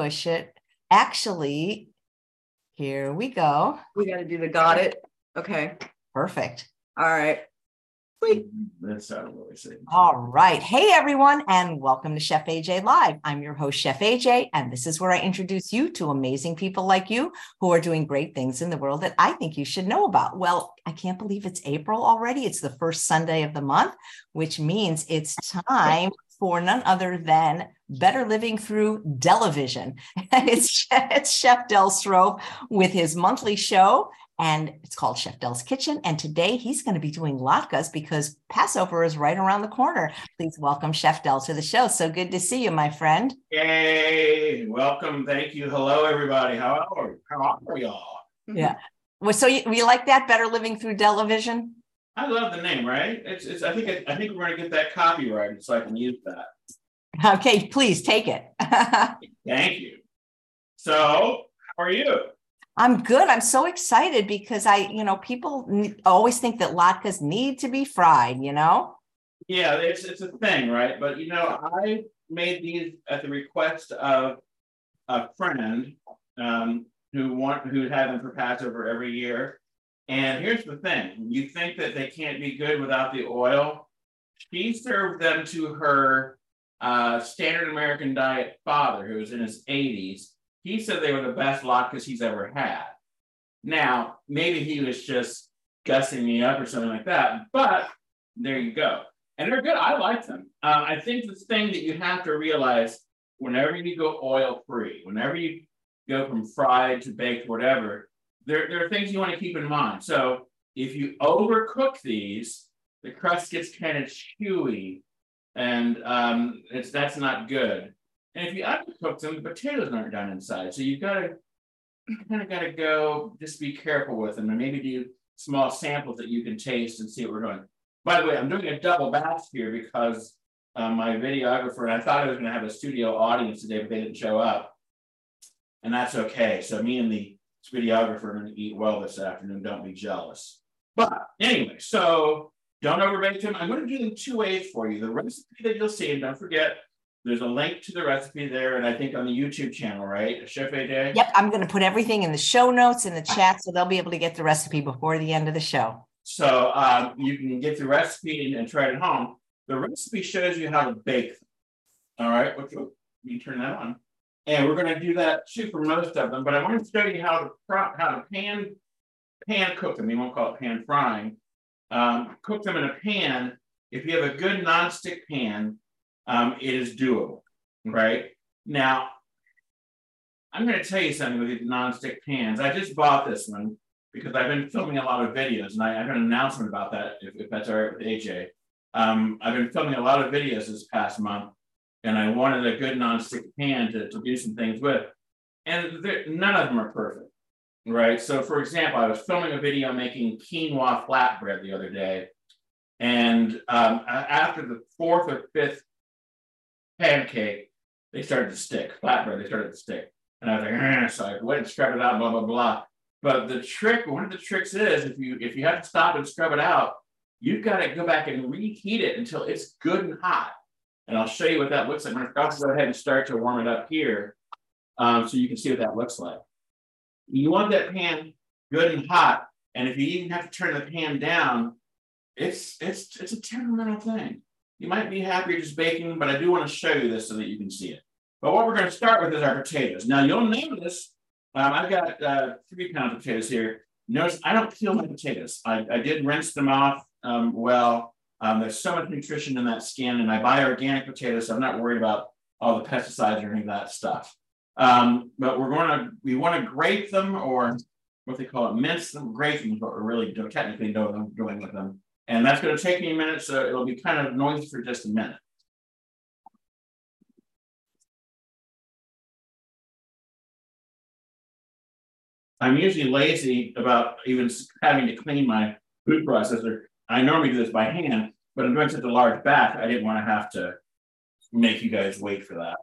push it. Actually, here we go. We got to do the got it. Okay. Perfect. All right. That sounded really safe. All right. Hey, everyone, and welcome to Chef AJ Live. I'm your host, Chef AJ, and this is where I introduce you to amazing people like you who are doing great things in the world that I think you should know about. Well, I can't believe it's April already. It's the first Sunday of the month, which means it's time for none other than Better Living Through Television. it's, it's Chef Del Sroufe with his monthly show and it's called Chef Del's Kitchen. And today he's going to be doing latkes because Passover is right around the corner. Please welcome Chef Del to the show. So good to see you, my friend. Yay! Welcome. Thank you. Hello, everybody. How are how are y'all? Yeah. Well, so you, you like that better living through television? I love the name, right? It's, it's I think I think we're gonna get that copyrighted so I can use that. Okay, please take it. Thank you. So, how are you? I'm good. I'm so excited because I, you know, people always think that latkes need to be fried, you know? Yeah, it's it's a thing, right? But you know, I made these at the request of a friend um, who want who had them for Passover every year. And here's the thing: you think that they can't be good without the oil. She served them to her uh, standard American diet father, who was in his 80s, he said they were the best latkes he's ever had. Now, maybe he was just gussing me up or something like that, but there you go. And they're good. I like them. Uh, I think the thing that you have to realize whenever you go oil free, whenever you go from fried to baked, whatever, there, there are things you want to keep in mind. So if you overcook these, the crust gets kind of chewy and um, it's that's not good. And if you undercook them, the potatoes aren't done inside. So you've got to kind of got to go just be careful with them and maybe do small samples that you can taste and see what we're doing. By the way, I'm doing a double batch here because uh, my videographer, and I thought I was going to have a studio audience today, but they didn't show up. And that's okay. So me and the videographer are going eat well this afternoon. Don't be jealous. But anyway, so don't overbake them. I'm going to do them two ways for you. The recipe that you'll see, and don't forget, there's a link to the recipe there, and I think on the YouTube channel, right? Chef AJ? Yep, I'm going to put everything in the show notes in the chat so they'll be able to get the recipe before the end of the show. So um, you can get the recipe and, and, try it at home. The recipe shows you how to bake them. All right, which will, you turn that on. And we're going to do that too for most of them, but I want to show you how to how to pan pan cook them. We won't call it pan frying. Um, cook them in a pan. If you have a good nonstick pan, um, it is doable, right? Now, I'm going to tell you something with these nonstick pans. I just bought this one because I've been filming a lot of videos, and I, have an announcement about that, if, if that's all right with AJ. Um, I've been filming a lot of videos this past month, and I wanted a good nonstick pan to, to do some things with. And none of them are perfect, right? So, for example, I was filming a video making quinoa flatbread the other day, and um, after the fourth or fifth pancake, they started to stick. Flatbread, they started to stick. And I was like, eh, so I went and scrubbed it out, blah, blah, blah. But the trick, one of the tricks is if you if you have to stop and scrub it out, you've got to go back and reheat it until it's good and hot. And I'll show you what that looks like. I'm going to go ahead and start to warm it up here um, so you can see what that looks like. You want that pan good and hot. And if you even have to turn the pan down, it's it's it's a temperamental thing. You might be happier just baking, but I do want to show you this so that you can see it. But what we're going to start with is our potatoes. Now you'll notice um, I've got uh, three pounds of potatoes here. Notice I don't peel my potatoes. I, I did rinse them off um, well. Um, there's so much nutrition in that skin, and I buy organic potatoes, so I'm not worried about all the pesticides or any of that stuff. Um, but we're going to we want to grate them, or what they call it, mince them. Grate them is what we're really technically doing with them. And that's going to take me a minute, so it'll be kind of noisy for just a minute. I'm usually lazy about even having to clean my food processor. I normally do this by hand, but I'm doing such a large batch, I didn't want to have to make you guys wait for that.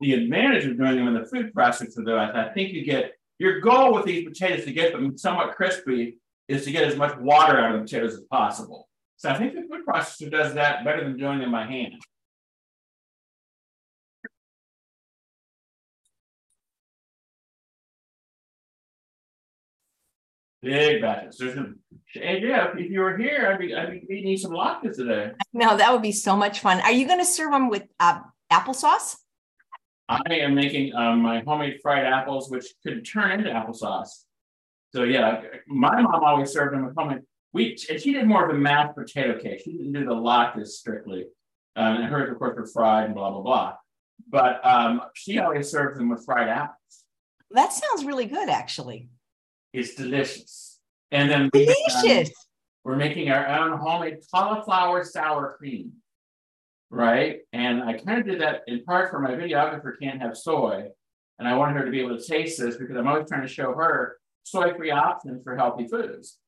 The advantage of doing them in the food processor, though, is I think you get your goal with these potatoes to get them somewhat crispy is to get as much water out of the potatoes as possible. So I think the food processor does that better than doing them by hand. Big batches. There's some, and yeah, if you were here, I'd be, I'd be eating some latkes today. No, that would be so much fun. Are you going to serve them with uh, applesauce? I am making um, my homemade fried apples, which could turn into applesauce. So yeah, my mom always served them with homemade. We and she did more of a mashed potato cake. She didn't do the latkes strictly, um, and hers of course were fried and blah blah blah. But um, she always served them with fried apples. That sounds really good, actually. It's delicious. And then delicious. We're making our own homemade cauliflower sour cream right? And I kind of did that in part for my videographer can't have soy. And I wanted her to be able to taste this because I'm always trying to show her soy-free options for healthy foods.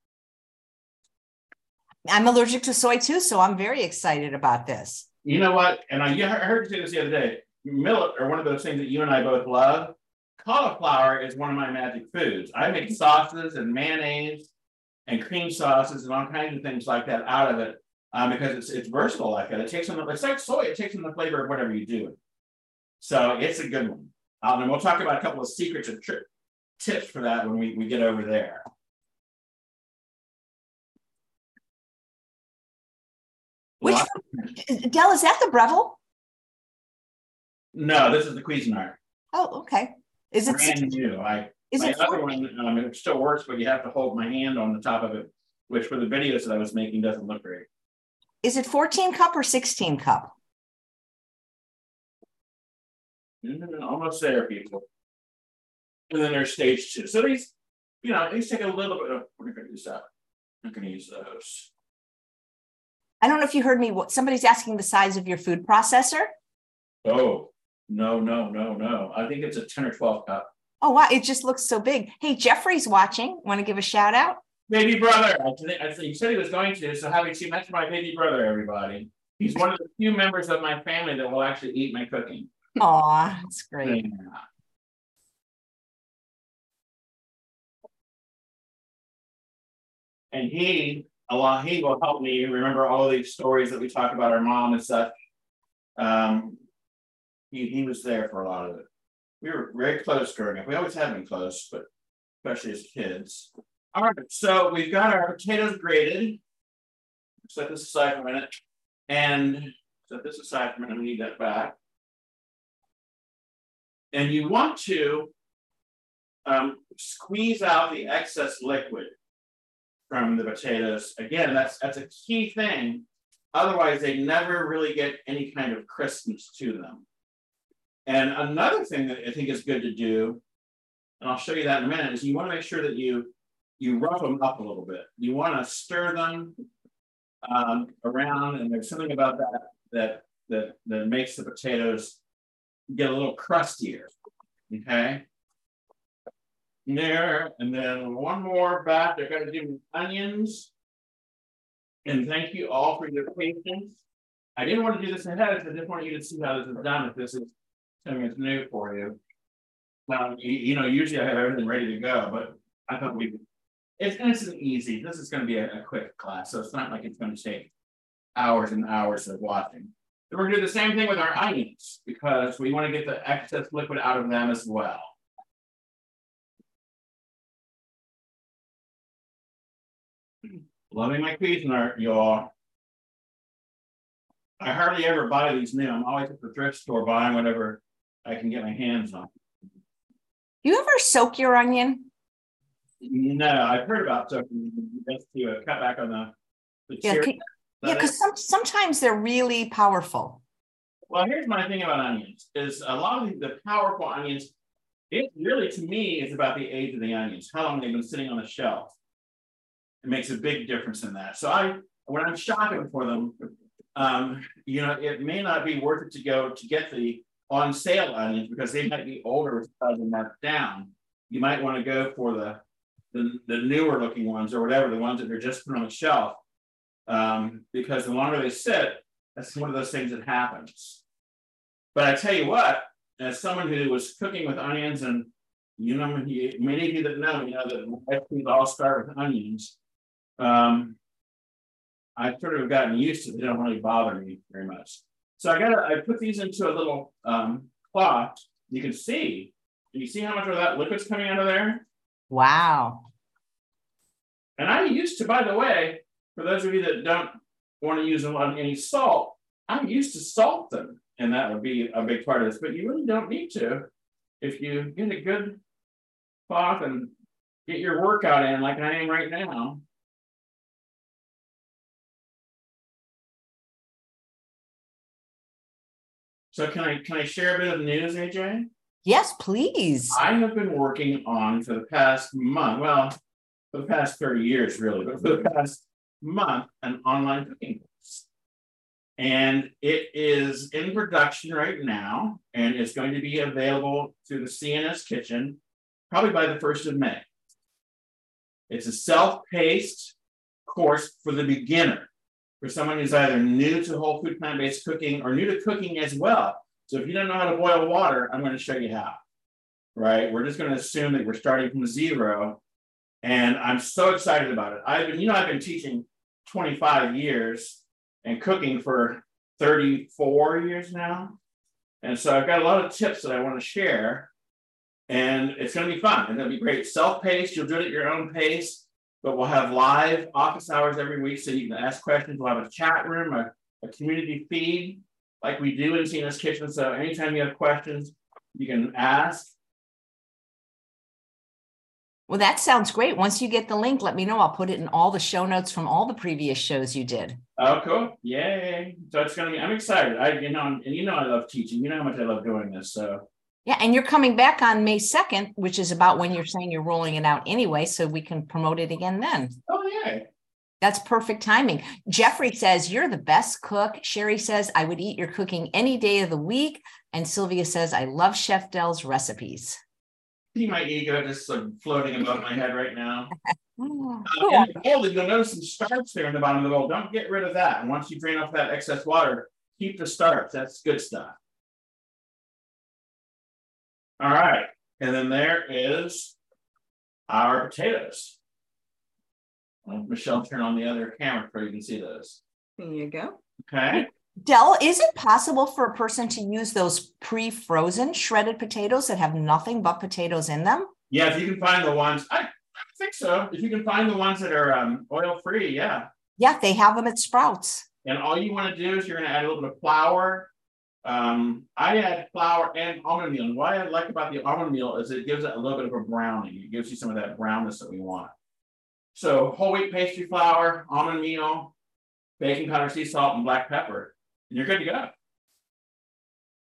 I'm allergic to soy too, so I'm very excited about this. You know what? And I heard you say this the other day. Millet are one of those things that you and I both love. Cauliflower is one of my magic foods. I make sauces and mayonnaise and cream sauces and all kinds of things like that out of it um, because it's it's versatile like that. It takes on the it's like soy. It takes on the flavor of whatever you do. So it's a good one. Um, and we'll talk about a couple of secrets and tri- tips for that when we, we get over there. Which Del, is that the Breville? No, this is the Cuisinart. Oh, okay. Is it brand new? I is my it other one um, it still works, but you have to hold my hand on the top of it, which for the videos that I was making doesn't look great. Is it 14 cup or 16 cup? Mm, almost there, people. And then there's stage two. So these, you know, these take a little bit of, we're going to use that. I'm going to use those. I don't know if you heard me. What somebody's asking the size of your food processor. Oh, no, no, no, no. I think it's a 10 or 12 cup. Oh, wow. It just looks so big. Hey, Jeffrey's watching. Want to give a shout out? baby brother. I think, I think he said he was going to. So having seen that's my baby brother, everybody. He's one of the few members of my family that will actually eat my cooking. Aw, that's great. Yeah. And he, Allah, he will help me remember all these stories that we talk about our mom and such. Um, he, he was there for a lot of it. We were very close growing up. We always have been close, but especially as kids. All right, so we've got our potatoes grated. Set this aside for a minute. And set this aside for a minute. We need that back. And you want to um, squeeze out the excess liquid from the potatoes. Again, that's that's a key thing. Otherwise, they never really get any kind of crispness to them. And another thing that I think is good to do, and I'll show you that in a minute, is you want to make sure that you you rough them up a little bit. You want to stir them um, around, and there's something about that that that that makes the potatoes get a little crustier. Okay. There, and then one more batch. They're going to do onions. And thank you all for your patience. I didn't want to do this ahead I just want you to see how this is done if this is something that's new for you. Now, you, you know, usually I have everything ready to go, but I thought we it's, it's an easy, this is going to be a, a, quick class, so it's not like it's going to take hours and hours of watching. we're going to do the same thing with our onions because we want to get the excess liquid out of them as well. Loving my Cuisinart, y'all. I hardly ever buy these new. I'm always at the thrift store buying whatever I can get my hands on. You ever soak your onion? No, I've heard about soaking just to cut back on the, the yeah, can, yeah, because some, sometimes they're really powerful. Well, here's my thing about onions: is a lot of the, the powerful onions. It really, to me, is about the age of the onions, how long they've been sitting on the shelf. It makes a big difference in that. So I, when I'm shopping for them, um, you know, it may not be worth it to go to get the on sale onions because they might be older and marked down. You might want to go for the the, the newer looking ones or whatever, the ones that are just put on the shelf. Um, because the longer they sit, that's one of those things that happens. But I tell you what, as someone who was cooking with onions, and you know, many of you that know, you know that recipes all start with onions. Um, I sort of gotten used to it. They don't really bother me very much. So I got I put these into a little um, cloth. You can see. Can you see how much of that liquid's coming out of there? Wow. And I used to, by the way, for those of you that don't want to use any salt, I'm used to salt them, and that would be a big part of this, but you really don't need to. If you get a good cloth and get your workout in like I am right now. So can I can I share a bit of news, AJ? Yes, please. I have been working on for the past month, well, for the past 30 years, really, but for the past month, an online cooking course. And it is in production right now, and it's going to be available through the CNS Kitchen probably by the 1st of May. It's a self-paced course for the beginner, for someone who's either new to whole food plant-based cooking or new to cooking as well. So if you don't know how to boil water, I'm going to show you how. Right? We're just going to assume that we're starting from zero. And I'm so excited about it. I've been, you know, I've been teaching 25 years and cooking for 34 years now. And so I've got a lot of tips that I want to share. And it's going to be fun. and it'll be great. Self paced, you'll do it at your own pace, but we'll have live office hours every week so you can ask questions. We'll have a chat room, a, a community feed like we do in CNS Kitchen. So anytime you have questions, you can ask. Well, that sounds great. Once you get the link, let me know. I'll put it in all the show notes from all the previous shows you did. Oh, cool. Yay. So it's going to be, I'm excited. I, you know, and you know, I love teaching. You know how much I love doing this. So, yeah. And you're coming back on May 2nd, which is about when you're saying you're rolling it out anyway. So we can promote it again then. Oh, yeah. That's perfect timing. Jeffrey says, You're the best cook. Sherry says, I would eat your cooking any day of the week. And Sylvia says, I love Chef Del's recipes see my ego just like floating above my head right now. Uh, in the you'll notice some starch there in the bottom of the bowl. Don't get rid of that. And once you drain off that excess water, keep the starch. That's good stuff. All right. And then there is our potatoes. Michelle, turn on the other camera so you can see those. There you go. Okay. Del, is it possible for a person to use those pre-frozen shredded potatoes that have nothing but potatoes in them? Yeah, if you can find the ones, I, I think so. If you can find the ones that are um, oil-free, yeah. Yeah, they have them at Sprouts. And all you want to do is you're going to add a little bit of flour. Um, I add flour and almond meal. And what I like about the almond meal is it gives it a little bit of a browning. It gives you some of that brownness that we want. So whole wheat pastry flour, almond meal, baking powder, sea salt, and black pepper and you're good to go.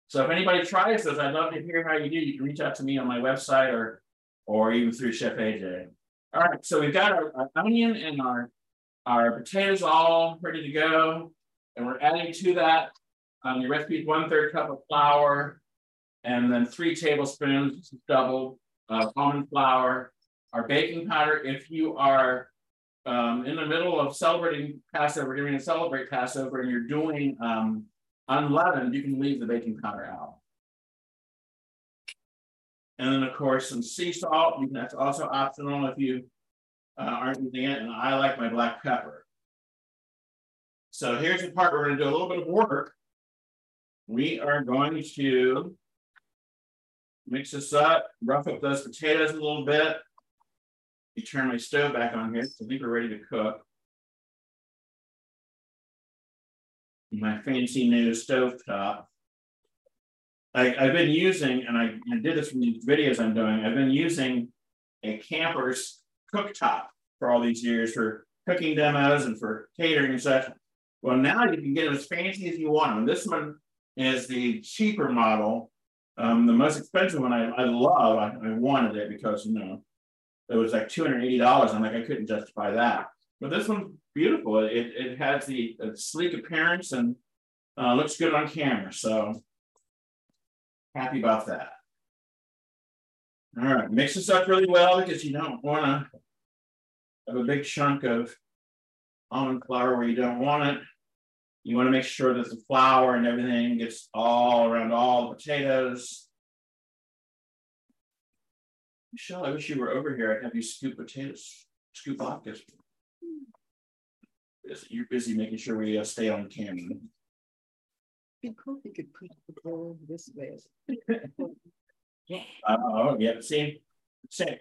So if anybody tries this, I'd love to hear how you do. You can reach out to me on my website or or even through Chef AJ. All right, so we've got our, our onion and our, our potatoes all ready to go. And we're adding to that um, your recipe one third cup of flour and then three tablespoons, double uh, almond flour, our baking powder. If you are um, in the middle of celebrating Passover, during a celebrate Passover, and you're doing um, unleavened, you can leave the baking powder out. And then, of course, some sea salt. That's also optional if you uh, aren't using it. And I like my black pepper. So here's the part we're going to do a little bit of work. We are going to mix this up, rough up those potatoes a little bit me turn my stove back on here. So I think we're ready to cook. My fancy new stove top. I, have been using, and I, I did this from these videos I'm doing, I've been using a camper's cooktop for all these years for cooking demos and for catering and such. Well, now you can get it as fancy as you want them. This one is the cheaper model. Um, the most expensive one I, I love. I, I wanted it because, you know, it was like $280. I'm like, I couldn't justify that. But this one's beautiful. It, it has the sleek appearance and uh, looks good on camera. So happy about that. All right, mix this up really well because you don't want to have a big chunk of almond flour where you don't want it. You want to make sure that the flour and everything gets all around all the potatoes. Michelle, I wish you were over here. I'd have you scoop potatoes, scoop latkes. You're busy making sure we uh, stay on camera. You probably could put the bowl this way. yeah. Uh, oh, yeah. See,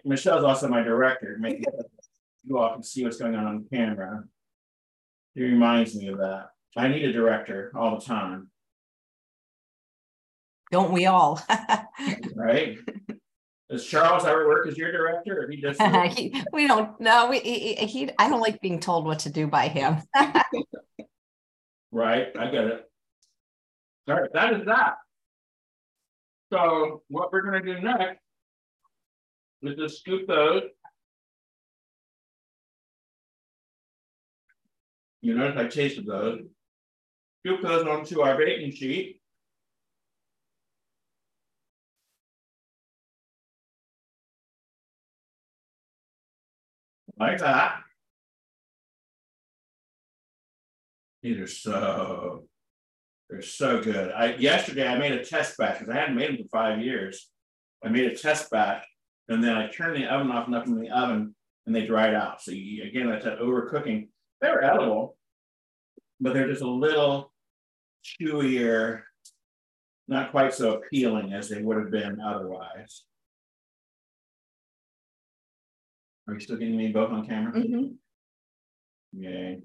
Michelle's also my director. Making you all can see what's going on on camera. He reminds me of that. I need a director all the time, Don't we all? right? Does Charles ever work as your director or he just He- we don't know. We, he, he- I don't like being told what to do by him. right? I get it. All right, that is that. So what we're gonna do next is just scoop those. You notice I tasted those. Those onto our baking sheet. Like that. These are so, they're so good. I, yesterday I made a test batch because I hadn't made them for five years. I made a test batch and then I turned the oven off enough in the oven and they dried out. So you, again, that's that overcooking. They were edible, but they're just a little chewier, not quite so appealing as they would have been otherwise. Are you still getting me both on camera? Mhm. Yay.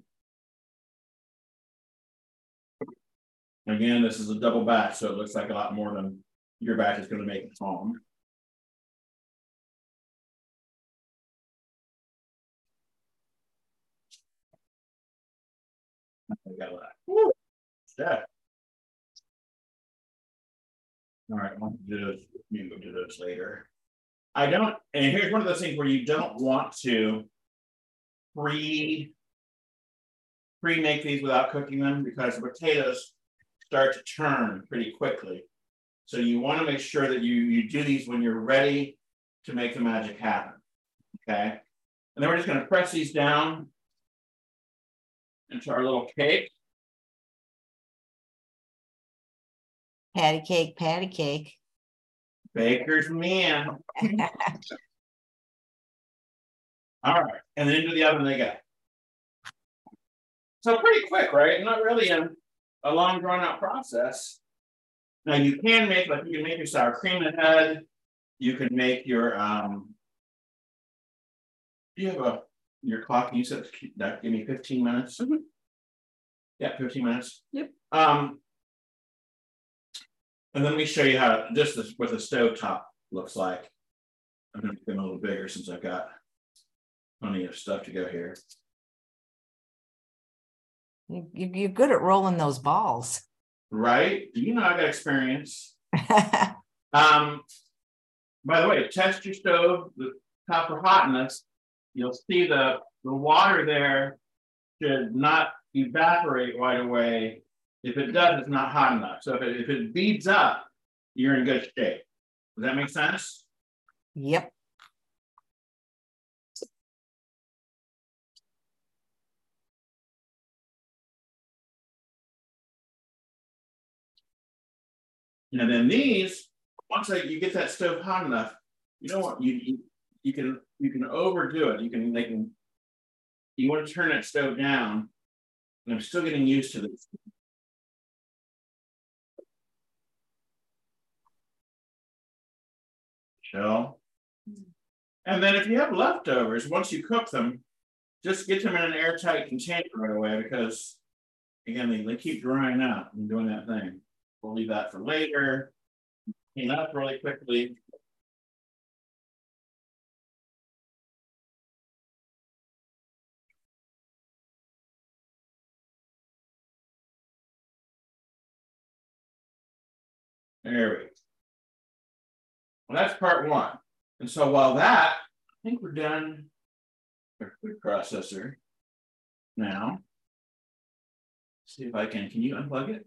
Again, this is a double batch, so it looks like a lot more than your batch is gonna make at home. I got that. Woo! Yeah. All right, I'll do those, you can do those later. I don't, and here's one of those things where you don't want to pre pre-make these without cooking them because the potatoes start to turn pretty quickly. So you want to make sure that you you do these when you're ready to make the magic happen. Okay. And then we're just going to press these down into our little cake. Patty cake, patty cake. Baker's man. All right, and then into the oven they go. So pretty quick, right? Not really a, a long drawn out process. Now you can make like you can make your sour cream ahead. You can make your um. Do you have a your clock? You said that give me 15 minutes. Yeah, 15 minutes. Yep. Um. And then let me show you how just this what the stove top looks like. I'm gonna make them a little bigger since I've got plenty of stuff to go here. You, you- you're good at rolling those balls. Right? You know I got experience. Um, by the way, test your stove, the top for hotness. You'll see the, the water there should not evaporate right away. If it does, it's not hot enough. So if it, if it beads up, you're in good shape. Does that make sense? Yep. And then these, once I, you get that stove hot enough, you know what, you, you, you can, you can overdo it. You can, they can, you want to turn that stove down. And I'm still getting used to this. And then if you have leftovers, once you cook them, just get them in an airtight container right away because again, they, they keep drying out and doing that thing. We'll leave that for later. Clean up really quickly. There we go. Well, that's part one. And so while that, I think we're done our food processor now. See if I can, can you unplug it?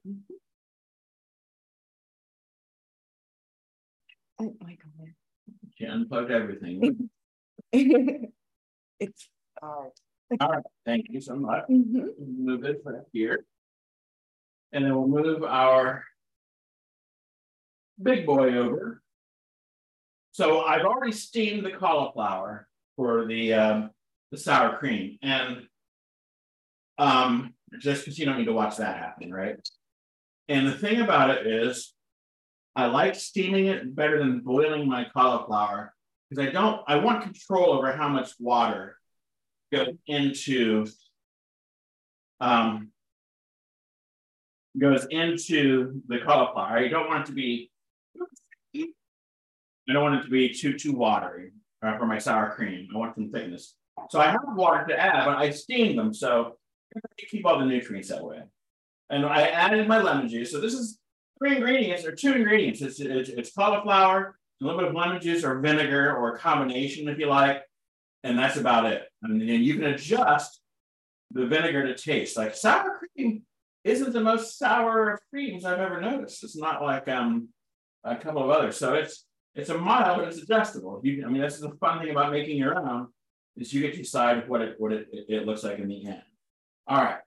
Oh my god. She unplugged everything. It's, uh, All right, thank you so much. mhm. Move it right here. And then we'll move our big boy over. So I've already steamed the cauliflower for the um, the sour cream and um, just because you don't need to watch that happen, right? And the thing about it is I like steaming it better than boiling my cauliflower because I don't I want control over how much water goes into um, goes into the cauliflower. You don't want it to be I don't want it to be too too watery uh, for my sour cream. I want some thickness. So I have water to add, but I steamed them so keep all the nutrients that way. And I added my lemon juice. So this is three ingredients or two ingredients. It's, it's, it's cauliflower, a little bit of lemon juice or vinegar or a combination if you like. And that's about it. And then you can adjust the vinegar to taste. Like sour cream isn't the most sour of creams I've ever noticed. It's not like um a couple of others. So it's it's a mild, but it's adjustable. You, I mean, that's the fun thing about making your own is you get to decide what it what it, it looks like in the end. All right.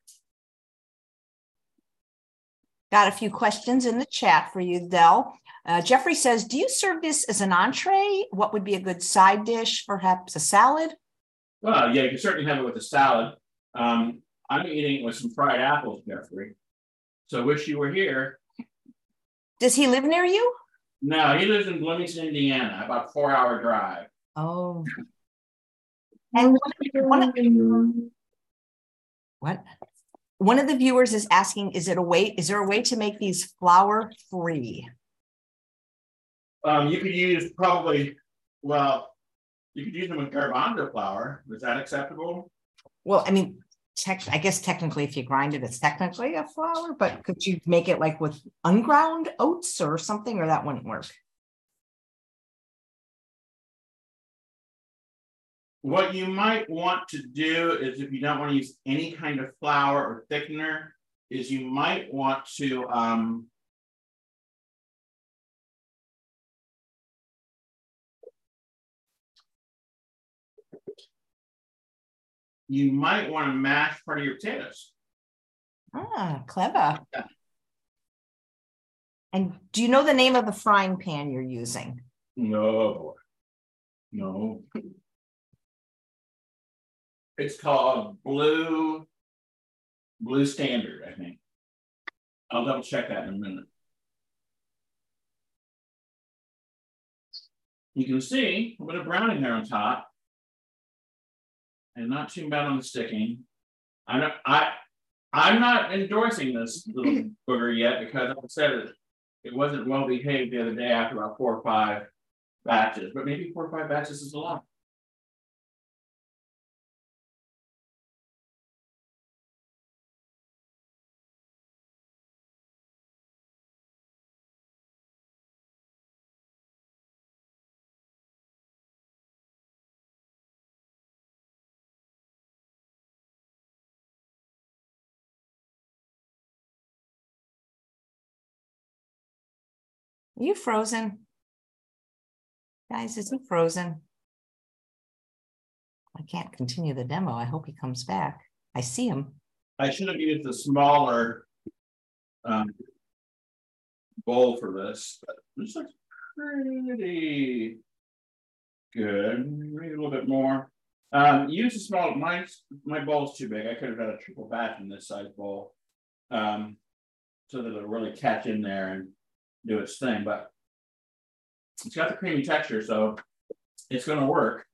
Got a few questions in the chat for you, Del. Uh, Jeffrey says, Do you serve this as an entree? What would be a good side dish? Perhaps a salad? Well, yeah, you can certainly have it with a salad. Um, I'm eating it with some fried apples, Jeffrey. So wish you were here. Does he live near you? No, he lives in Bloomington, Indiana, about a four hour drive. Oh. And one of, the what? One of the viewers is asking, is it a way, is there a way to make these flour free? Um, you could use probably, well, you could use them with garbanzo flour. Is that acceptable? Well, I mean, tech, I guess technically if you grind it, it's technically a flour, but could you make it like with unground oats or something, or that wouldn't work? What you might want to do is if you don't want to use any kind of flour or thickener, is you might want to um, you might want to mash part of your potatoes. Ah, clever. Yeah. And do you know the name of the frying pan you're using? No. No. It's called Blue Blue Standard, I think. I'll double check that in a minute. You can see a bit of browning there on top and not too bad on the sticking. I'm not, I, I'm not endorsing this little booger yet because like I said it, it wasn't well behaved the other day after about four or five batches, but maybe four or five batches is a lot. You frozen? Guys, is he frozen? I can't continue the demo. I hope he comes back. I see him. I should have used a smaller um, bowl for this, but this looks pretty good. Maybe a little bit more. Um, use a small, my, my bowl's too big. I could have got a triple batch in this size bowl um, so that it'll really catch in there and do its thing, but it's got the creamy texture, so it's going to work.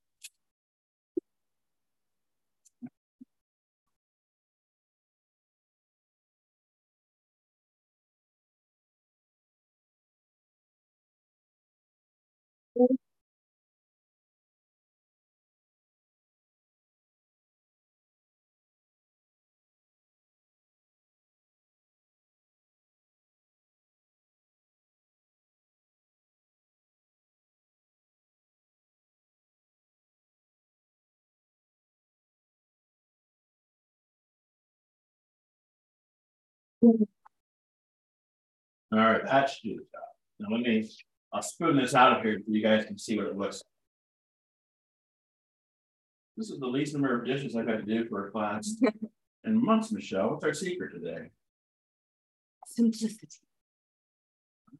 All right, that should do the job. Now let me, I'll spoon this out of here so you guys can see what it looks like. This is the least number of dishes I've had to do for a class in months, Michelle. What's our secret today? Simplicity.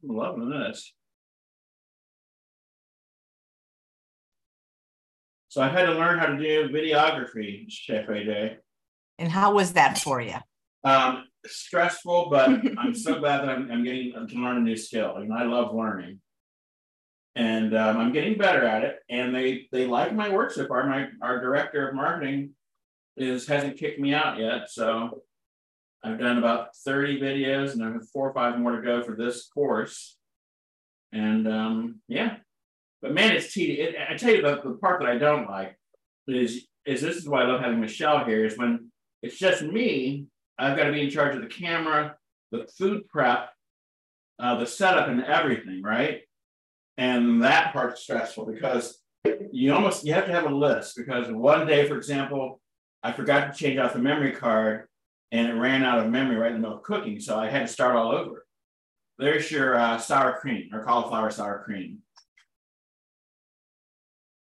I'm loving this. So I've had to learn how to do videography, Chef AJ. And how was that for you? Um, stressful, but I'm so glad that I'm, I'm getting to learn a new skill. I and I love learning, and um, I'm getting better at it. And they they like my work so far. My our director of marketing is hasn't kicked me out yet. So I've done about 30 videos and I have four or five more to go for this course. And um, yeah, but man, it's tedious. I tell you the, the part that I don't like is is this is why I love having Michelle here is when it's just me, I've got to be in charge of the camera, the food prep, uh, the setup and everything, right? And that part's stressful because you almost you have to have a list because one day, for example, I forgot to change out the memory card and it ran out of memory right in the middle of cooking. So I had to start all over. There's your uh, sour cream or cauliflower sour cream.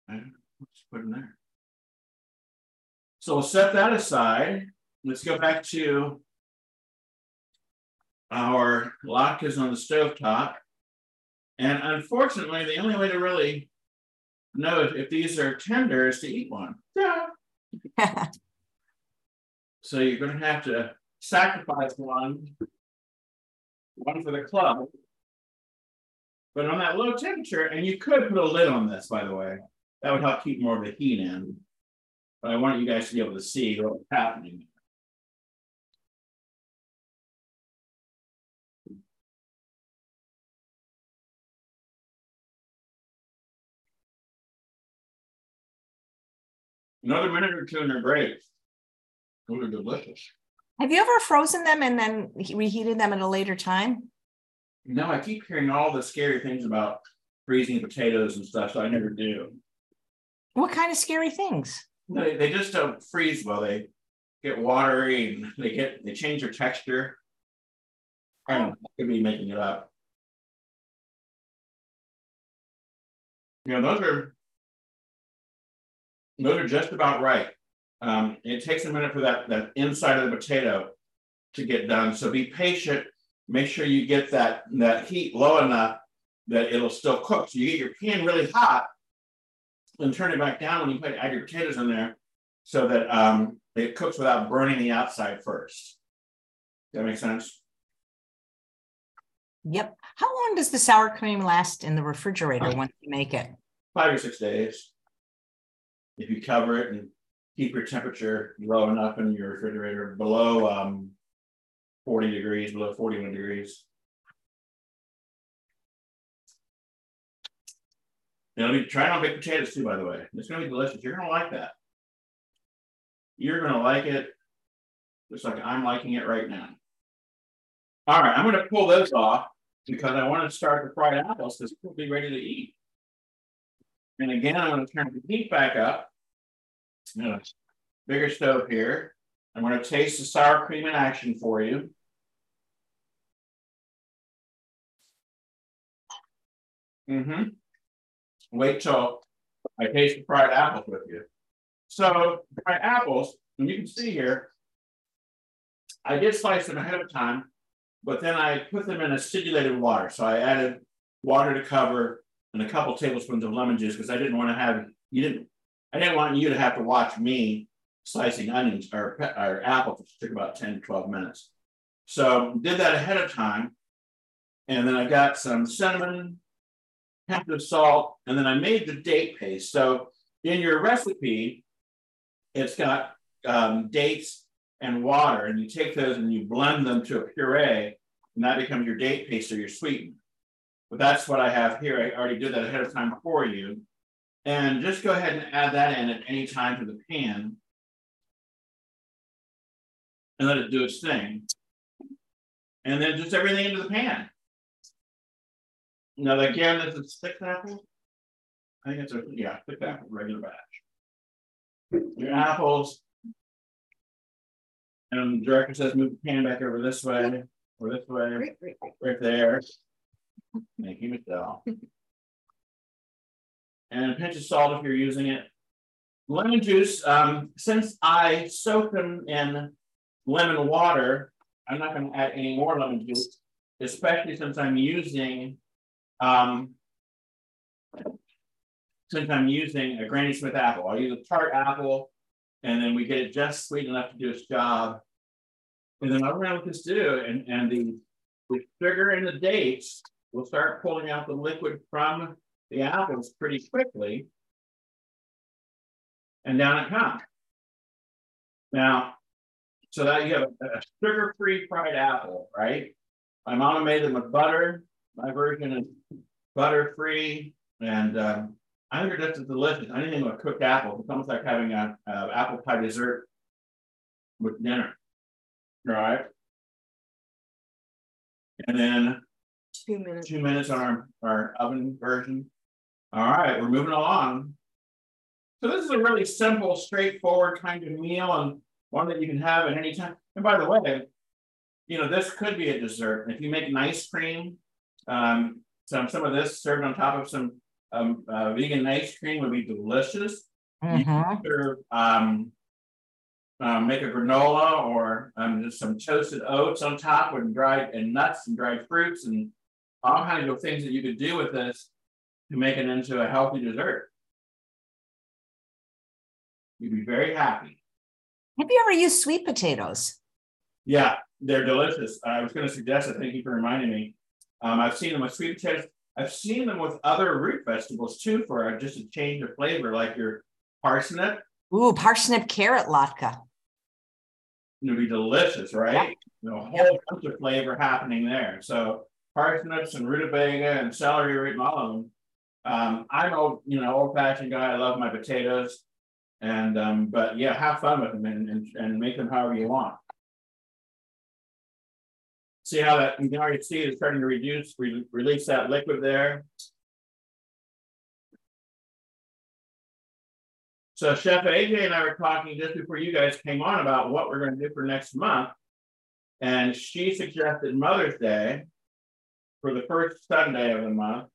Let's put in there. So we'll set that aside. Let's go back to our latkes on the stove top. And unfortunately, the only way to really know if, if these are tender is to eat one. Yeah. so you're going to have to sacrifice one, one for the club. But on that low temperature, and you could put a lid on this, by the way, that would help keep more of the heat in. But I want you guys to be able to see what's happening. Another minute or two and they're great. Those are delicious. Have you ever frozen them and then reheated them at a later time? No, I keep hearing all the scary things about freezing potatoes and stuff, so I never do. What kind of scary things? They, they just don't freeze well. They get watery and they get they change their texture. I don't know, I could be making it up. You know, those are those are just about right. Um, it takes a minute for that, that inside of the potato to get done. So be patient. Make sure you get that, that heat low enough that it'll still cook. So you get your pan really hot and turn it back down when you put add your potatoes in there so that um, it cooks without burning the outside first. Does that make sense? Yep. How long does the sour cream last in the refrigerator once you make it? Five or six days if you cover it and keep your temperature low enough in your refrigerator below um, 40 degrees, below 41 degrees. It'll be trying on baked potatoes too, by the way. It's gonna be delicious. You're gonna like that. You're gonna like it just like I'm liking it right now. All right, I'm gonna pull those off because I want to start the fried apples because we'll be ready to eat. And again, I'm going to turn the heat back up. bigger stove here. I'm going to taste the sour cream in action for you. Mm-hmm. Wait till I taste the fried apples with you. So fried apples, and you can see here, I did slice them ahead of time, but then I put them in acidulated water. So I added water to cover and a couple tablespoons of lemon juice because I didn't want to have you didn't I didn't want you to have to watch me slicing onions or, or apples, which took about 10 to 12 minutes. So did that ahead of time. And then I got some cinnamon, hint of salt, and then I made the date paste. So in your recipe, it's got um, dates and water, and you take those and you blend them to a puree, and that becomes your date paste or your sweetener. But that's what I have here. I already did that ahead of time for you. And just go ahead and add that in at any time to the pan. And let it do its thing. And then just everything into the pan. Now again, this is thick apple. I think it's a yeah, thick apple, regular batch. Your apples. And the director says move the pan back over this way or this way, right, right, right. right there. You, Michelle. and a pinch of salt if you're using it. Lemon juice, um, since I soak them in lemon water, I'm not going to add any more lemon juice, especially since I'm using um, since I'm using a Granny Smith apple. I'll use a tart apple, and then we get it just sweet enough to do its job. And then I'll let this do, and, and the, the sugar and the dates we'll start pulling out the liquid from the apples pretty quickly. And down it comes. Now, so that you have a sugar-free fried apple, right? My mama made them with butter. My version is butter-free, and um, I think just delicious. Anything with cooked apple, it's almost like having a, a apple pie dessert with dinner, right? And then Two minutes. two minutes on our, our oven version. All right, we're moving along. So this is a really simple, straightforward kind of meal and one that you can have at any time. And by the way, you know, this could be a dessert. If you make an ice cream, um, some, some of this served on top of some um, uh, vegan ice cream would be delicious. You can either, um, uh, make a granola or um, just some toasted oats on top with dried and nuts and dried fruits and all kinds of things that you could do with this to make it into a healthy dessert. You'd be very happy. Have you ever used sweet potatoes? Yeah, they're delicious. I was going to suggest it. Thank you for reminding me. Um, I've seen them with sweet potatoes. I've seen them with other root vegetables too, for just a change of flavor, like your parsnip. Ooh, parsnip carrot latke. It'd be delicious, right? You know, a whole bunch of flavor happening there. So parsnips and rutabaga and celery root and all of them. Um, I'm old, you know, old fashioned guy. I love my potatoes. And um, but yeah, have fun with them and, and, and make them however you want. See how that you can already see it's starting to reduce, re- release that liquid there. So Chef AJ and I were talking just before you guys came on about what we're going to do for next month. And she suggested Mother's Day for the first Sunday of the month.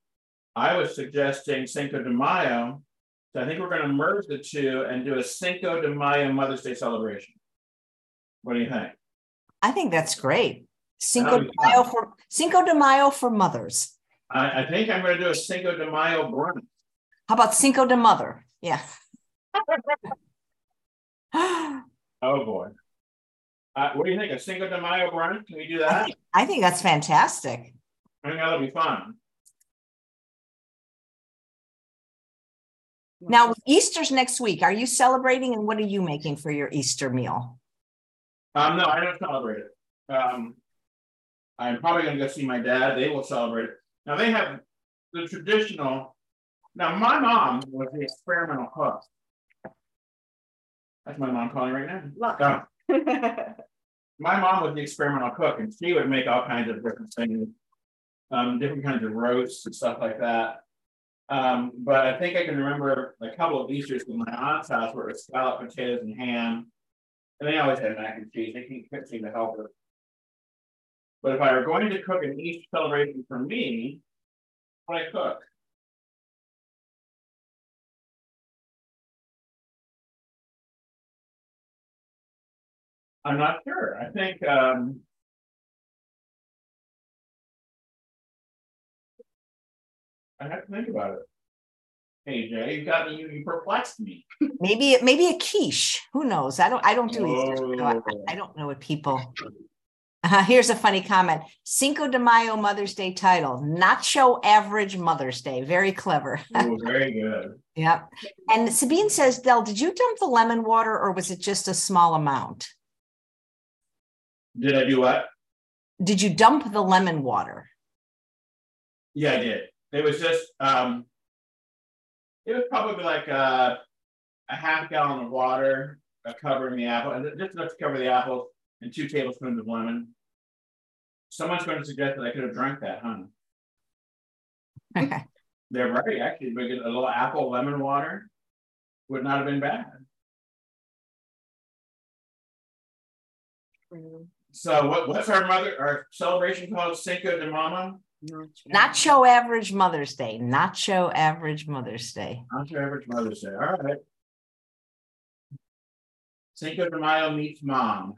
I was suggesting Cinco de Mayo. So I think we're going to merge the two and do a Cinco de Mayo Mother's Day celebration. What do you think? I think that's great. Cinco de. Mayo for Cinco de Mayo for mothers. I, I think I'm going to do a Cinco de Mayo brunch. How about Cinco de Mother? Yeah. Oh boy. Uh, what do you think? A Cinco de Mayo brunch? Can we do I that? think, I think that's fantastic. I think that'll be fun. Now, Easter's next week. Are you celebrating and what are you making for your Easter meal? Um, no, I don't celebrate it. Um, I'm probably gonna go see my dad. They will celebrate it. Now they have the traditional. Now my mom was the experimental cook. That's my mom calling right now. Look. Oh, my mom was the experimental cook, and she would make all kinds of different things, um, different kinds of roasts and stuff like that. Um, but I think I can remember a couple of Easter's in my aunt's house where it was scalloped potatoes and ham. And they always had mac and cheese. They couldn't seem to help her. But if I were going to cook an Easter celebration for me, what I cook? I'm not sure. I think um I have to think about it. Hey Jay, you got me, you, you perplexed me. Maybe maybe a quiche. Who knows? I don't I don't do Easter. so I, Oh. I don't know what people. Uh, here's a funny comment. Cinco de Mayo Mother's Day title, Nacho Average Mother's Day. Very clever. Oh, very good. Yep. And Sabine says, Del, did you dump the lemon water or was it just a small amount? Did I do what? Did you dump the lemon water? Yeah, I did. It was just um it was probably like a, a half gallon of water uh, covering the apple, and just enough to cover the apples and two tablespoons of lemon. Someone's going to suggest that I could have drank that, huh? Okay. They're right, actually, but a little apple lemon water would not have been bad. So what, what's our mother, our celebration called Cinco de Mama? Nacho Average Mother's Day. Nacho Average Mother's Day. Not your average Mother's Day, all right. Cinco de Mayo meets mom.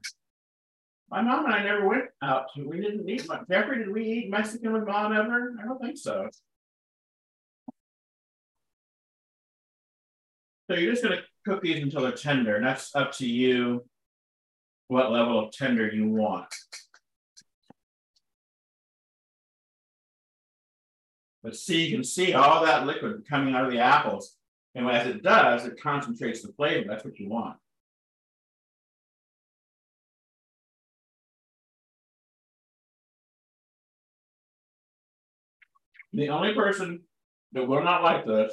My mom and I never went out to, we didn't eat much. Jeffrey, did we eat Mexican with mom ever? I don't think so. So you're just gonna cook these until they're tender, and that's up to you. What level of tender you want. But see, you can see all that liquid coming out of the apples. And as it does, it concentrates the flavor. That's what you want. The only person that will not like this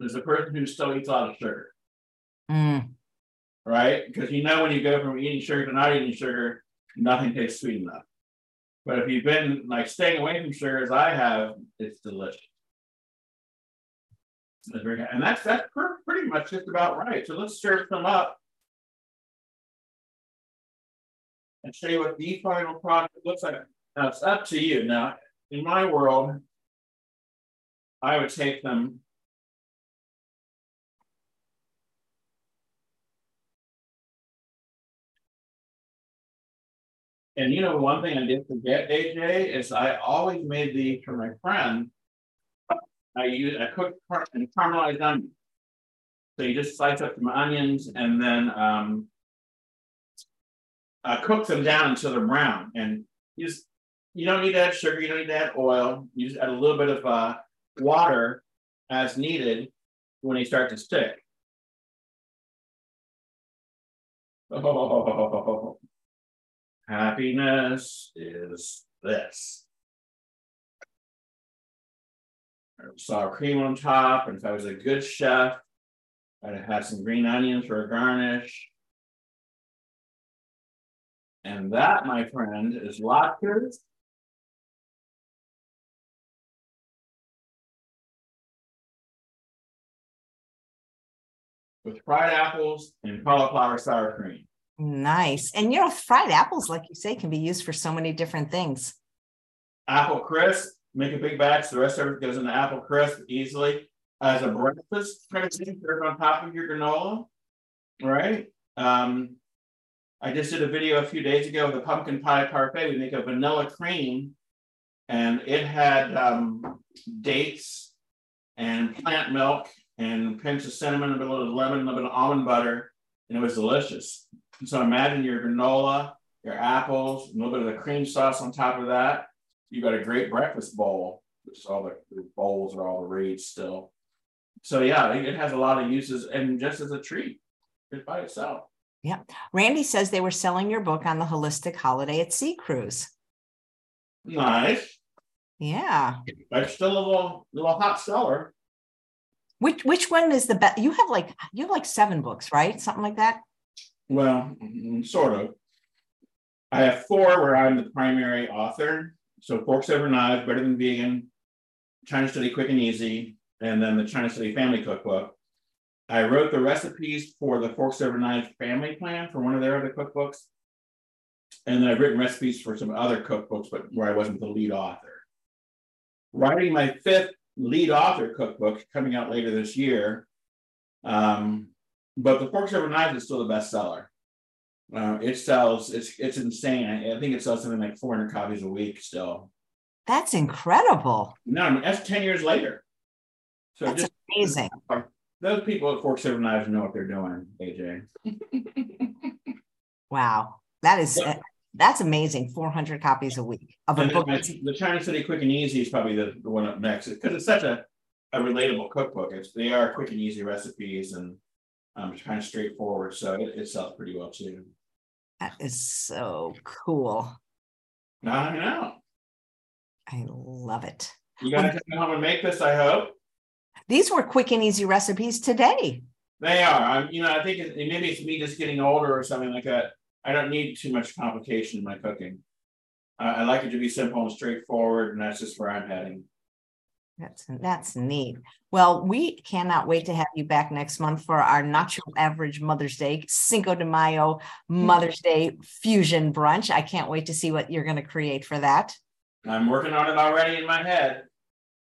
is the person who still eats a lot of sugar. Mm. Right? Because you know when you go from eating sugar to not eating sugar, nothing tastes sweet enough. But if you've been like staying away from sugar as I have, it's delicious. And that's that's pretty much just about right. So let's serve them up. And show you what the final product looks like. Now it's up to you. Now, in my world, I would take them. And you know, one thing I did forget, AJ, is I always made these for my friend. I use I cook car- and caramelized onions. So you just slice up some onions and then um, uh, cook them down until they're brown. And you just you don't need to add sugar, you don't need to add oil. You just add a little bit of uh, water as needed when they start to stick. Oh, happiness is this. Sour cream on top, and if I was a good chef, I'd have some green onions for a garnish. And that, my friend, is latkes. With fried apples and cauliflower sour cream. Nice. And you know, fried apples, like you say, can be used for so many different things. Apple crisp, make a big batch. The rest of it goes in the apple crisp easily. As a breakfast kind of thing, serve on top of your granola. Right? Um, I just did a video a few days ago of the pumpkin pie parfait. We make a vanilla cream, and it had um, dates and plant milk and a pinch of cinnamon, a little lemon, a little bit of almond butter, and it was delicious. So imagine your granola, your apples, a little bit of the cream sauce on top of that. You got a great breakfast bowl, which is all the, the bowls are all the rage still. So yeah, it, has a lot of uses, and just as a treat, just by itself. Yeah. Randy says they were selling your book on the holistic holiday at sea cruise. Nice, Yeah. but still a little little hot seller. Which which one is the best? You have like you have like seven books, right? Something like that. Well, mm, sort of. I have four where I'm the primary author. So Forks Over Knives, Better Than Vegan, China Study Quick and Easy, and then the China Study Family Cookbook. I wrote the recipes for the Forks Over Knives family plan for one of their other cookbooks. And then I've written recipes for some other cookbooks, but where I wasn't the lead author. Writing my fifth lead author cookbook coming out later this year. Um, but the Forks Over Knives is still the bestseller. Uh, it sells, it's it's insane. I, I think it sells something like 400 copies a week still. That's incredible. No, I mean, that's 10 years later. So That's just amazing. those people at Forks Over Knives know what they're doing, AJ. Wow. That is Yeah. That's amazing. 400 copies a week of a And book. my- the China Study Quick and Easy is probably the, the one up next because it's such a, a relatable cookbook. It's they are quick and easy recipes and um, it's kind of straightforward. So it, it sells pretty well too. That is so cool. Now I know. I love it. You gotta come home and make this, I hope. These were quick and easy recipes today. They are. I'm, you know, I think it, maybe it's me just getting older or something like that. I don't need too much complication in my cooking. I, I like it to be simple and straightforward, and that's just where I'm heading. That's that's neat. Well, we cannot wait to have you back next month for our Nacho Average Mother's Day, Cinco de Mayo Mother's Day fusion brunch. I can't wait to see what you're going to create for that I'm working on it already in my head.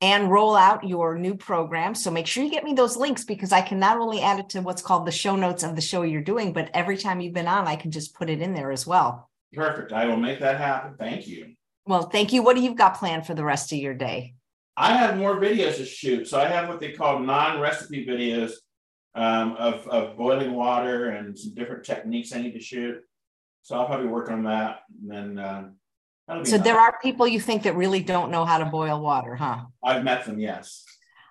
And roll out your new program. So make sure you get me those links because I can not only add it to what's called the show notes of the show you're doing, but every time you've been on, I can just put it in there as well. Perfect. I will make that happen. Thank you. Well, thank you. What do you got planned for the rest of your day? I have more videos to shoot. So I have what they call non-recipe videos um, of, of boiling water and some different techniques I need to shoot. So I'll probably work on that. And then uh, that'll be So nice. there are people you think that really don't know how to boil water, huh? I've met them, yes.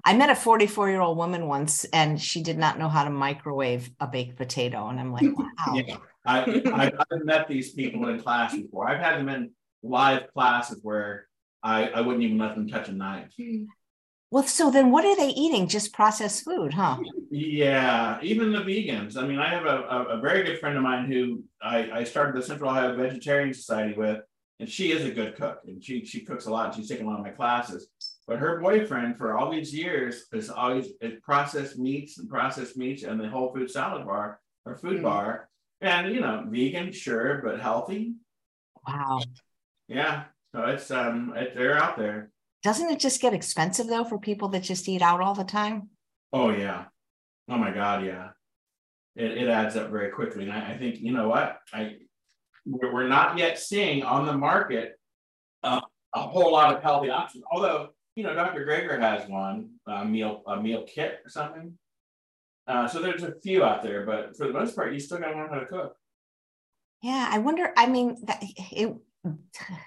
I met a 44 year old woman once and she did not know how to microwave a baked potato. And I'm like, wow. Yeah. I, I've, I've met these people in class before. I've had them in live classes where I, I wouldn't even let them touch a knife. Well, so then what are they eating? Just processed food, huh? Yeah, even the vegans. I mean, I have a, a, a very good friend of mine who I, I started the Central Ohio Vegetarian Society with, and she is a good cook and she she cooks a lot. She's taken a lot of my classes. But her boyfriend for all these years is always it processed meats and processed meats and the whole food salad bar or food mm. bar. And you know, vegan, sure, but healthy. Wow. Yeah. So it's um it, they're out there. Doesn't it just get expensive though for people that just eat out all the time? Oh yeah. Oh my God, yeah. It, it adds up very quickly. And I, I think, you know what? I we're, not yet seeing on the market uh, a whole lot of healthy options. Although, you know, Dr. Greger has one, a meal, a meal kit or something. Uh, so there's a few out there, but for the most part, you still got to learn how to cook. Yeah, I wonder. I mean, that, it.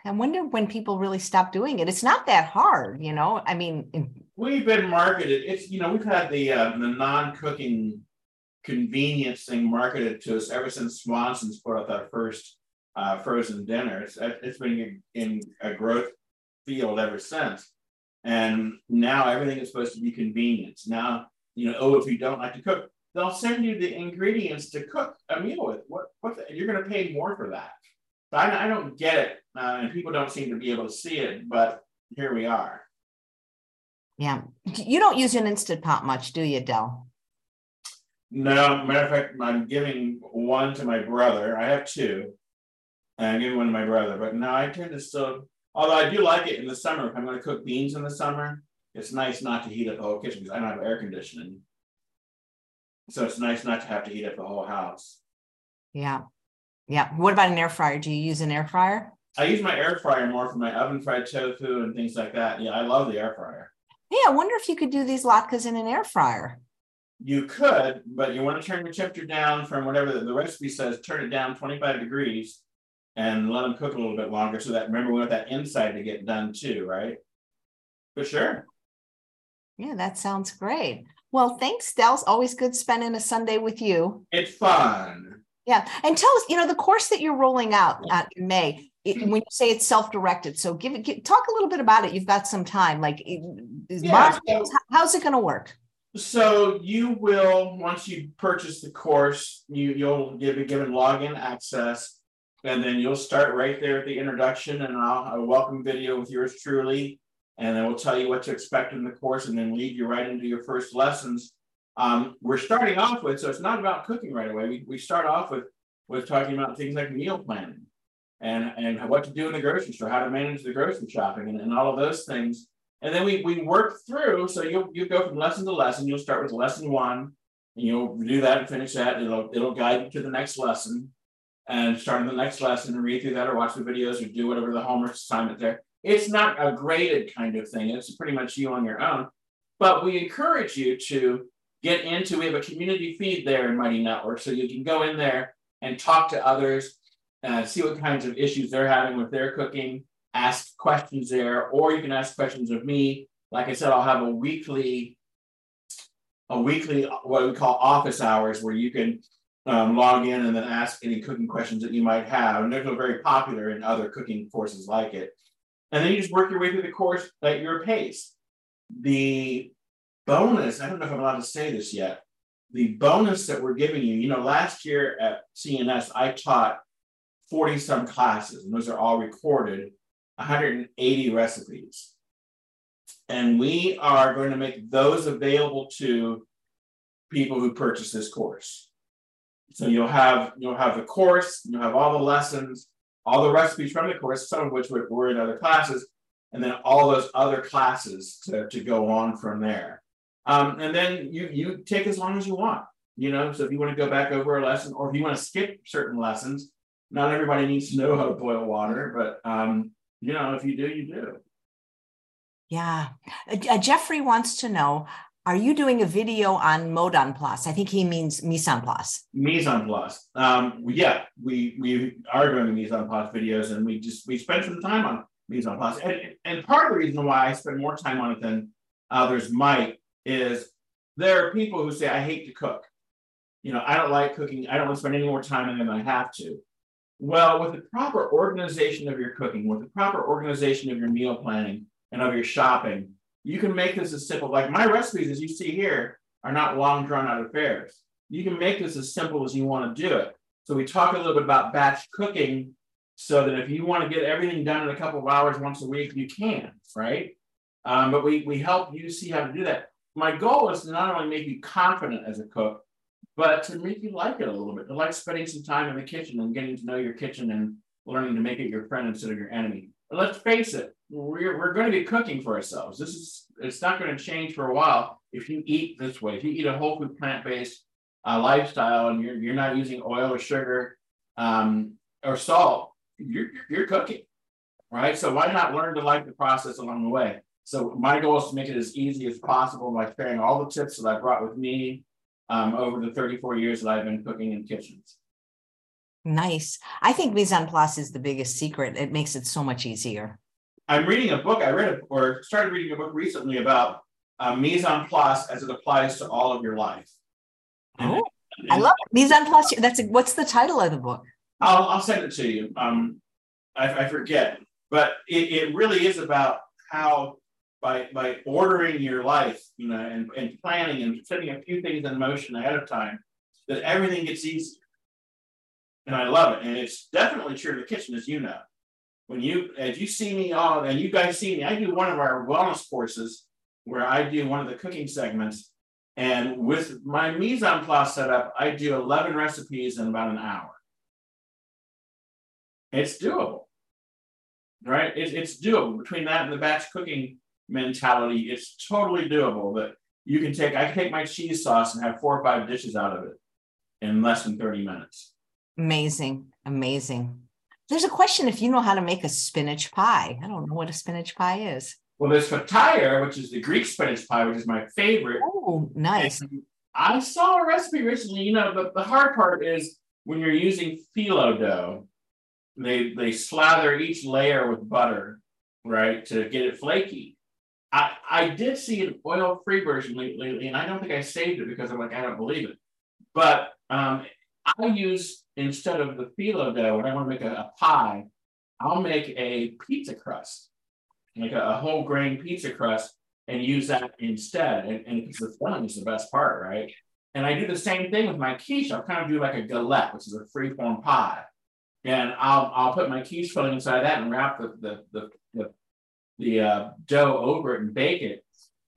I wonder when people really stop doing it. It's not that hard, you know. I mean, we've been marketed. It's you know we've had the uh, the non-cooking convenience thing marketed to us ever since Swanson's put out that first uh, frozen dinner. It's it's been in a growth field ever since, and now everything is supposed to be convenience. Now you know, oh, if you don't like to cook, they'll send you the ingredients to cook a meal with. What what the, you're going to pay more for that? So I, I don't get it, uh, and people don't seem to be able to see it. But here we are. Yeah, you don't use an instant pot much, do you, Del? No, matter of fact, I'm giving one to my brother. I have two. And I'm one to my brother. But no, I tend to still, although I do like it in the summer. If I'm going to cook beans in the summer, it's nice not to heat up the whole kitchen because I don't have air conditioning. So it's nice not to have to heat up the whole house. Yeah. Yeah. What about an air fryer? Do you use an air fryer? I use my air fryer more for my oven fried tofu and things like that. Yeah, I love the air fryer. Hey, I wonder if you could do these latkes in an air fryer. You could, but you want to turn your temperature down from whatever the, the recipe says, turn it down 25 degrees and let them cook a little bit longer so that remember we want that inside to get done too, right? For sure. Yeah, that sounds great. Well, thanks, Del. Always good spending a Sunday with you. It's fun. Yeah. And tell us, you know, the course that you're rolling out uh, in May, it, when you say it's self-directed. So give it, talk a little bit about it. You've got some time. Like, yeah, so, how's it going to work? So you will, once you purchase the course, you, you'll give, be given login access and then you'll start right there at the introduction and I'll a welcome video with yours truly. And then we'll tell you what to expect in the course and then lead you right into your first lessons. Um, we're starting off with, so it's not about cooking right away. We, we start off with, with talking about things like meal planning and, and what to do in the grocery store, how to manage the grocery shopping and, and all of those things. And then we, we work through, so you you go from lesson to lesson. You'll start with lesson one, and you'll do that and finish that. It'll it'll guide you to the next lesson and start the next lesson and read through that or watch the videos or do whatever the homework assignment there. It's not a graded kind of thing. It's pretty much you on your own. But we encourage you to get into, we have a community feed there in Mighty Network. So you can go in there and talk to others, uh, see what kinds of issues they're having with their cooking, ask questions there, or you can ask questions of me. Like I said, I'll have a weekly, a weekly, what we call office hours where you can um, log in and then ask any cooking questions that you might have. And they're very popular in other cooking courses like it. And then you just work your way through the course at your pace. The bonus, I don't know if I'm allowed to say this yet, the bonus that we're giving you, you know, last year at CNS, I taught 40 some classes, and those are all recorded, 180 recipes. And we are going to make those available to people who purchase this course. So you'll have you'll have the course, you'll have all the lessons, all the recipes from the course, some of which were, were in other classes, and then all those other classes to, to go on from there. Um, and then you you take as long as you want. You know, so if you want to go back over a lesson, or if you want to skip certain lessons, not everybody needs to know how to boil water, but um, you know, if you do, you do. Yeah. Uh, Jeffrey wants to know are you doing a video on mode en place? I think he means mise en place. Mise en place. Um, yeah, we we are doing mise en place videos, and we just we spend some time on mise en place. And, and part of the reason why I spend more time on it than others might is there are people who say I hate to cook. You know, I don't like cooking. I don't want to spend any more time on it than I have to. Well, with the proper organization of your cooking, with the proper organization of your meal planning and of your shopping, you can make this as simple. Like my recipes, as you see here, are not long drawn out affairs. You can make this as simple as you want to do it. So we talk a little bit about batch cooking so that if you want to get everything done in a couple of hours once a week, you can, right? Um, but we, we help you see how to do that. My goal is to not only make you confident as a cook, but to make you like it a little bit, to like spending some time in the kitchen and getting to know your kitchen and learning to make it your friend instead of your enemy. But let's face it, we're, we're going to be cooking for ourselves. This is it's not going to change for a while if you eat this way. If you eat a whole food plant based uh, lifestyle and you're you're not using oil or sugar um, or salt, you're you're cooking, right? So why not learn to like the process along the way? So my goal is to make it as easy as possible by sharing all the tips that I brought with me um, over the 34 years that I've been cooking in kitchens. Nice. I think mise en place is the biggest secret. It makes it so much easier. I'm reading a book. I read a, or started reading a book recently about uh, mise en place as it applies to all of your life. oh, and, I love it. mise en place. That's a, what's the title of the book? I'll, I'll send it to you. Um, I, I forget, but it, it really is about how by by ordering your life, you know, and, and planning and setting a few things in motion ahead of time, that everything gets easier. And I love it. And it's definitely true in the kitchen, as you know. When you as you see me all and you guys see me, I do one of our wellness courses where I do one of the cooking segments. And with my mise en place setup, I do 11 recipes in about an hour. It's doable, right? It, it's doable between that and the batch cooking mentality, it's totally doable. But you can take, I can take my cheese sauce and have four or five dishes out of it in less than 30 minutes. Amazing. Amazing. There's a question if you know how to make a spinach pie. I don't know what a spinach pie is. Well, there's fatayer, which is the Greek spinach pie, which is my favorite. Oh, nice. And I saw a recipe recently. You know, the, the hard part is when you're using phyllo dough, they they slather each layer with butter, right, to get it flaky. I, I did see an oil-free version lately, and I don't think I saved it because I'm like, I don't believe it. But um, I use instead of the phyllo dough, when I want to make a, a pie, I'll make a pizza crust, like a, a, whole grain pizza crust, and use that instead. And, and because the filling is the best part, right? And I do the same thing with my quiche. I'll kind of do like a galette, which is a free-form pie. And I'll I'll put my quiche filling inside that and wrap the the the, the the uh, dough over it and bake it.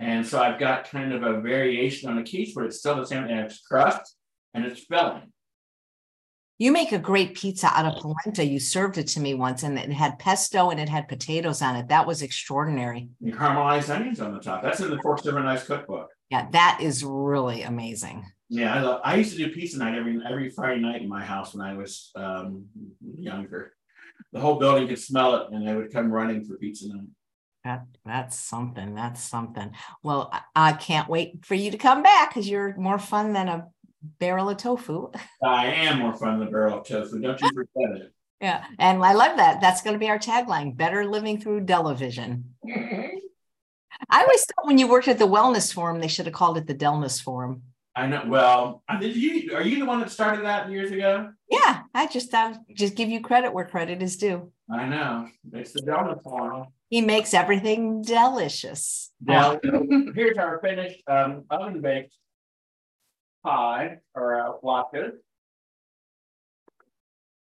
And so I've got kind of a variation on a quiche, but it's still the same, and it's crust and it's filling. You make a great pizza out of polenta. You served it to me once, and it had pesto and it had potatoes on it. That was extraordinary. And caramelized onions on the top. That's in the Forks Over Knives cookbook. Yeah, that is really amazing. Yeah, I, love, I used to do pizza night every every Friday night in my house when I was um, younger. The whole building could smell it, and they would come running for pizza night. That that's something. That's something. Well, I, I can't wait for you to come back because you're more fun than a barrel of tofu. I am more fun than a barrel of tofu. Don't you forget it. Yeah, and I love that. That's going to be our tagline: "Better living through Delavision." I always thought when you worked at the Wellness Forum, they should have called it the Delness Forum. I know. Well, did you? Are you the one that started that years ago? Yeah, I just thought just give you credit where credit is due. I know. It's the Delness Forum. He makes everything delicious. Now, here's our finished um, oven baked pie or uh, latkes.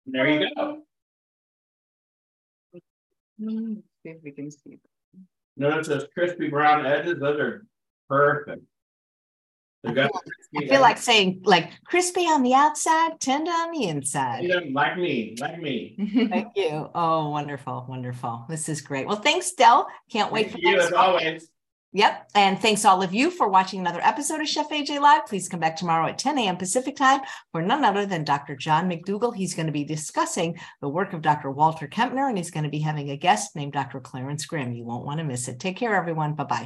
There you go. See if we can see. Notice those crispy brown edges, those are perfect. I feel, I feel like saying like crispy on the outside, tender on the inside. Like me, like me. Thank you. Oh, wonderful, wonderful. This is great. Well, thanks, Del. Can't wait Thank for you as always. Yep. And thanks all of you for watching another episode of Chef AJ Live. Please come back tomorrow at 10 a.m. Pacific time for none other than Dr. John McDougall. He's going to be discussing the work of Dr. Walter Kempner, and he's going to be having a guest named Dr. Clarence Grimm. You won't want to miss it. Take care, everyone. Bye bye.